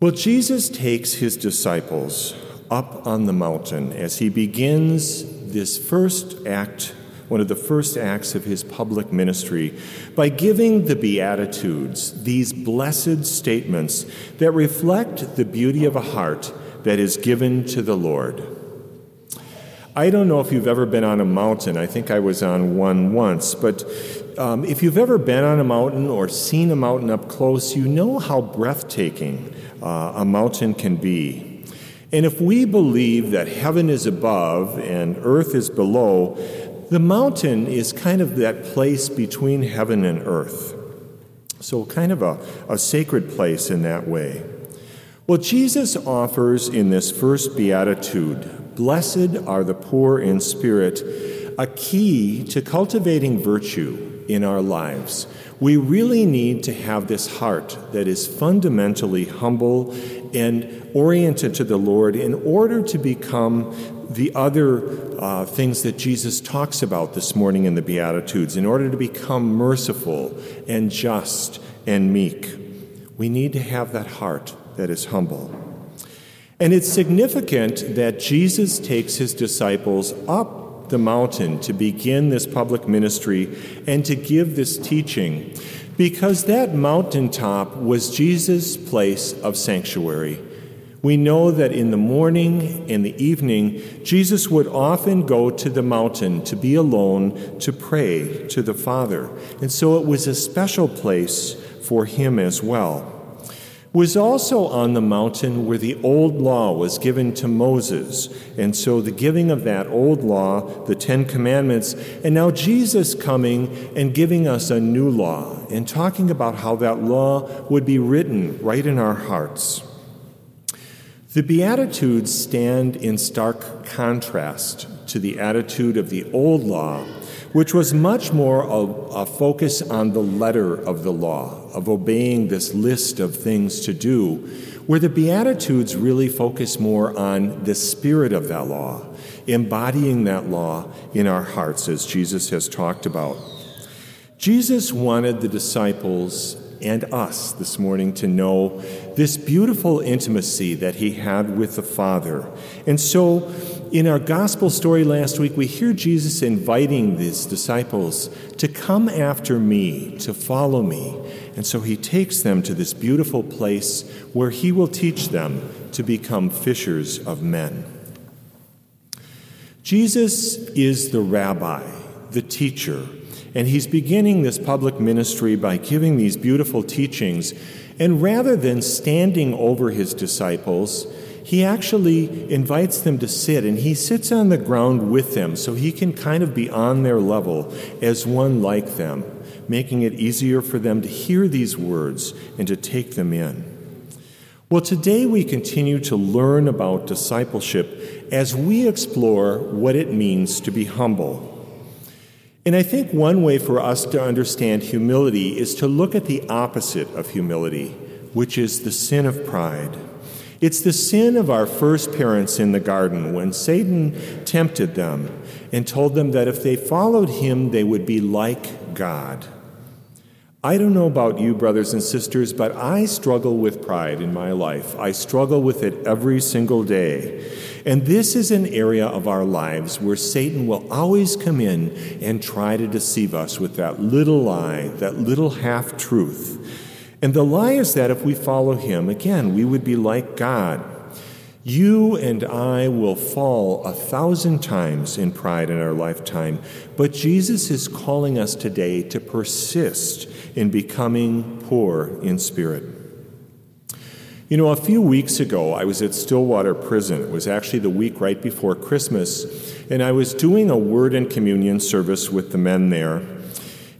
Well, Jesus takes his disciples up on the mountain as he begins this first act, one of the first acts of his public ministry, by giving the Beatitudes, these blessed statements that reflect the beauty of a heart that is given to the Lord. I don't know if you've ever been on a mountain. I think I was on one once, but um, if you've ever been on a mountain or seen a mountain up close, you know how breathtaking uh, a mountain can be. And if we believe that heaven is above and earth is below, the mountain is kind of that place between heaven and earth. So, kind of a, a sacred place in that way. Well, Jesus offers in this first beatitude Blessed are the poor in spirit, a key to cultivating virtue in our lives. We really need to have this heart that is fundamentally humble and oriented to the Lord in order to become the other uh, things that Jesus talks about this morning in the Beatitudes, in order to become merciful and just and meek. We need to have that heart that is humble. And it's significant that Jesus takes his disciples up the mountain to begin this public ministry and to give this teaching because that mountaintop was Jesus' place of sanctuary. We know that in the morning and the evening, Jesus would often go to the mountain to be alone to pray to the Father. And so it was a special place for him as well was also on the mountain where the old law was given to Moses. And so the giving of that old law, the Ten Commandments, and now Jesus coming and giving us a new law and talking about how that law would be written right in our hearts. The Beatitudes stand in stark contrast to the attitude of the old law which was much more of a focus on the letter of the law, of obeying this list of things to do, where the Beatitudes really focus more on the spirit of that law, embodying that law in our hearts, as Jesus has talked about. Jesus wanted the disciples and us this morning to know this beautiful intimacy that he had with the Father. And so, in our gospel story last week, we hear Jesus inviting these disciples to come after me, to follow me. And so he takes them to this beautiful place where he will teach them to become fishers of men. Jesus is the rabbi, the teacher, and he's beginning this public ministry by giving these beautiful teachings. And rather than standing over his disciples, he actually invites them to sit and he sits on the ground with them so he can kind of be on their level as one like them, making it easier for them to hear these words and to take them in. Well, today we continue to learn about discipleship as we explore what it means to be humble. And I think one way for us to understand humility is to look at the opposite of humility, which is the sin of pride. It's the sin of our first parents in the garden when Satan tempted them and told them that if they followed him, they would be like God. I don't know about you, brothers and sisters, but I struggle with pride in my life. I struggle with it every single day. And this is an area of our lives where Satan will always come in and try to deceive us with that little lie, that little half truth. And the lie is that if we follow him, again, we would be like God. You and I will fall a thousand times in pride in our lifetime, but Jesus is calling us today to persist in becoming poor in spirit. You know, a few weeks ago, I was at Stillwater Prison. It was actually the week right before Christmas, and I was doing a word and communion service with the men there.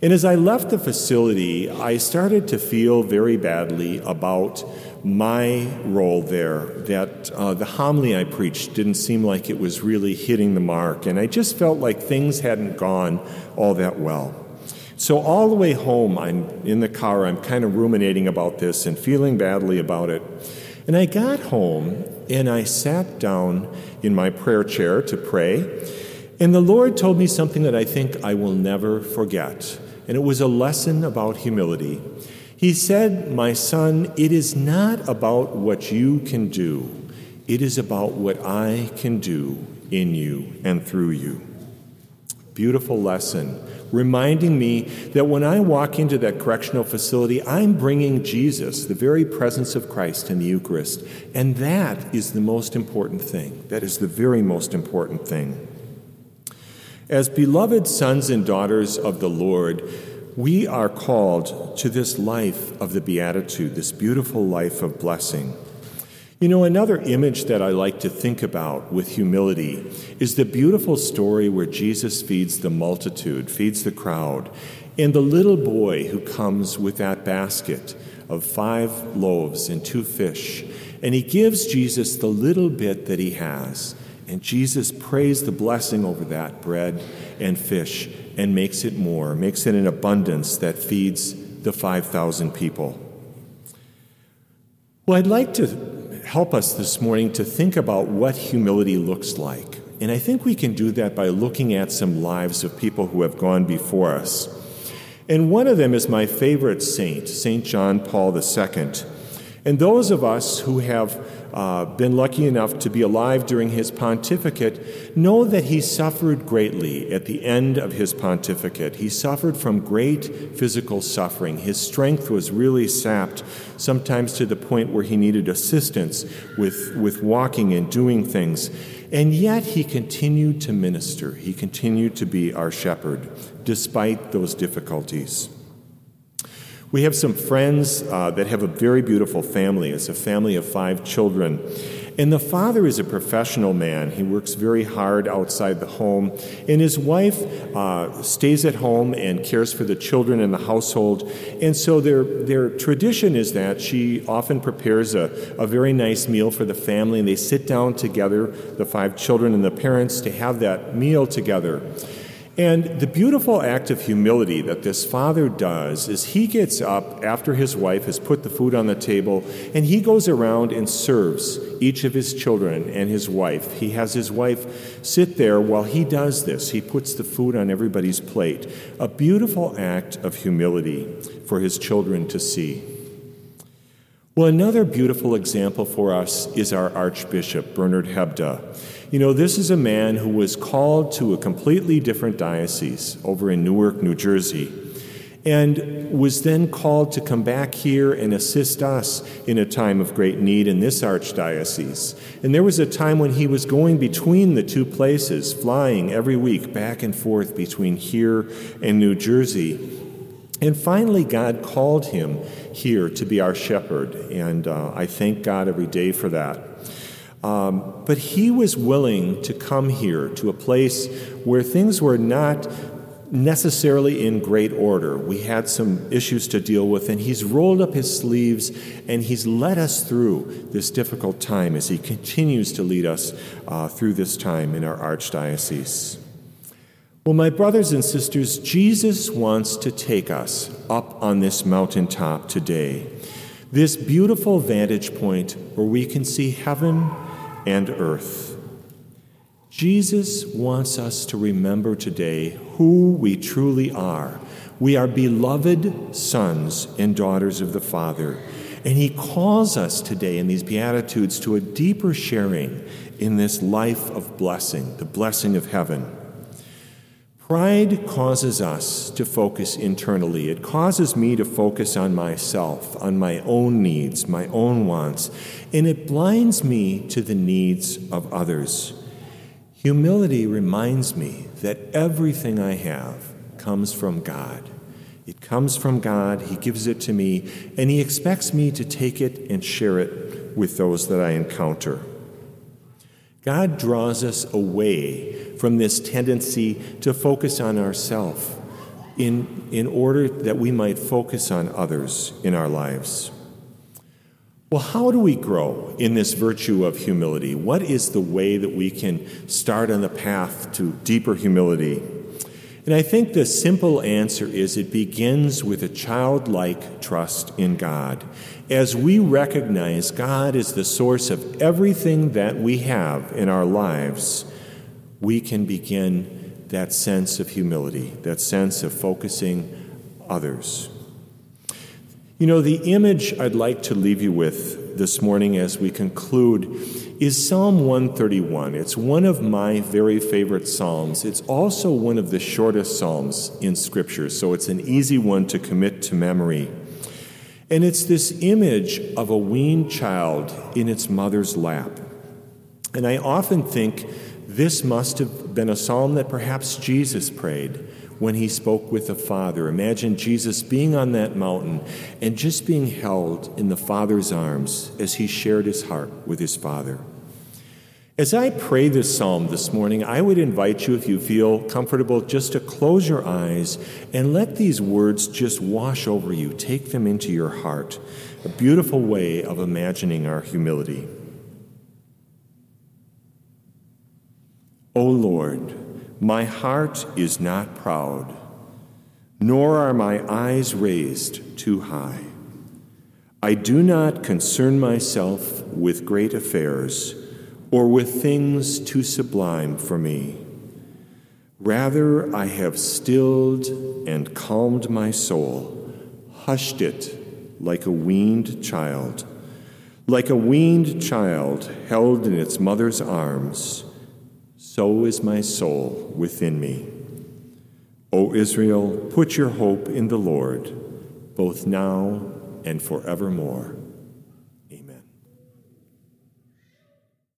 And as I left the facility, I started to feel very badly about my role there, that uh, the homily I preached didn't seem like it was really hitting the mark, and I just felt like things hadn't gone all that well. So, all the way home, I'm in the car, I'm kind of ruminating about this and feeling badly about it. And I got home and I sat down in my prayer chair to pray, and the Lord told me something that I think I will never forget and it was a lesson about humility. He said, My son, it is not about what you can do, it is about what I can do in you and through you. Beautiful lesson, reminding me that when I walk into that correctional facility, I'm bringing Jesus, the very presence of Christ in the Eucharist. And that is the most important thing. That is the very most important thing. As beloved sons and daughters of the Lord, we are called to this life of the Beatitude, this beautiful life of blessing. You know, another image that I like to think about with humility is the beautiful story where Jesus feeds the multitude, feeds the crowd, and the little boy who comes with that basket of five loaves and two fish. And he gives Jesus the little bit that he has. And Jesus prays the blessing over that bread and fish and makes it more, makes it an abundance that feeds the 5,000 people. Well, I'd like to help us this morning to think about what humility looks like. And I think we can do that by looking at some lives of people who have gone before us. And one of them is my favorite saint, St. John Paul II. And those of us who have uh, been lucky enough to be alive during his pontificate know that he suffered greatly at the end of his pontificate. He suffered from great physical suffering. His strength was really sapped, sometimes to the point where he needed assistance with, with walking and doing things. And yet he continued to minister. He continued to be our shepherd despite those difficulties. We have some friends uh, that have a very beautiful family. It's a family of five children. And the father is a professional man. He works very hard outside the home. And his wife uh, stays at home and cares for the children in the household. And so their, their tradition is that she often prepares a, a very nice meal for the family. And they sit down together, the five children and the parents, to have that meal together. And the beautiful act of humility that this father does is he gets up after his wife has put the food on the table and he goes around and serves each of his children and his wife. He has his wife sit there while he does this. He puts the food on everybody's plate. A beautiful act of humility for his children to see. Well, another beautiful example for us is our Archbishop, Bernard Hebda. You know, this is a man who was called to a completely different diocese over in Newark, New Jersey, and was then called to come back here and assist us in a time of great need in this archdiocese. And there was a time when he was going between the two places, flying every week back and forth between here and New Jersey. And finally, God called him here to be our shepherd, and uh, I thank God every day for that. Um, but he was willing to come here to a place where things were not necessarily in great order. We had some issues to deal with, and he's rolled up his sleeves and he's led us through this difficult time as he continues to lead us uh, through this time in our archdiocese. Well, my brothers and sisters, Jesus wants to take us up on this mountaintop today, this beautiful vantage point where we can see heaven and earth. Jesus wants us to remember today who we truly are. We are beloved sons and daughters of the Father. And He calls us today in these Beatitudes to a deeper sharing in this life of blessing, the blessing of heaven. Pride causes us to focus internally. It causes me to focus on myself, on my own needs, my own wants, and it blinds me to the needs of others. Humility reminds me that everything I have comes from God. It comes from God, He gives it to me, and He expects me to take it and share it with those that I encounter. God draws us away from this tendency to focus on ourselves in, in order that we might focus on others in our lives. Well, how do we grow in this virtue of humility? What is the way that we can start on the path to deeper humility? And I think the simple answer is it begins with a childlike trust in God. As we recognize God is the source of everything that we have in our lives, we can begin that sense of humility, that sense of focusing others. You know, the image I'd like to leave you with this morning as we conclude is Psalm 131. It's one of my very favorite Psalms. It's also one of the shortest Psalms in Scripture, so it's an easy one to commit to memory. And it's this image of a weaned child in its mother's lap. And I often think this must have been a psalm that perhaps Jesus prayed when he spoke with the Father. Imagine Jesus being on that mountain and just being held in the Father's arms as he shared his heart with his Father. As I pray this psalm this morning, I would invite you, if you feel comfortable, just to close your eyes and let these words just wash over you. Take them into your heart. A beautiful way of imagining our humility. O Lord, my heart is not proud, nor are my eyes raised too high. I do not concern myself with great affairs or with things too sublime for me. Rather, I have stilled and calmed my soul, hushed it like a weaned child, like a weaned child held in its mother's arms so is my soul within me. O Israel, put your hope in the Lord, both now and forevermore.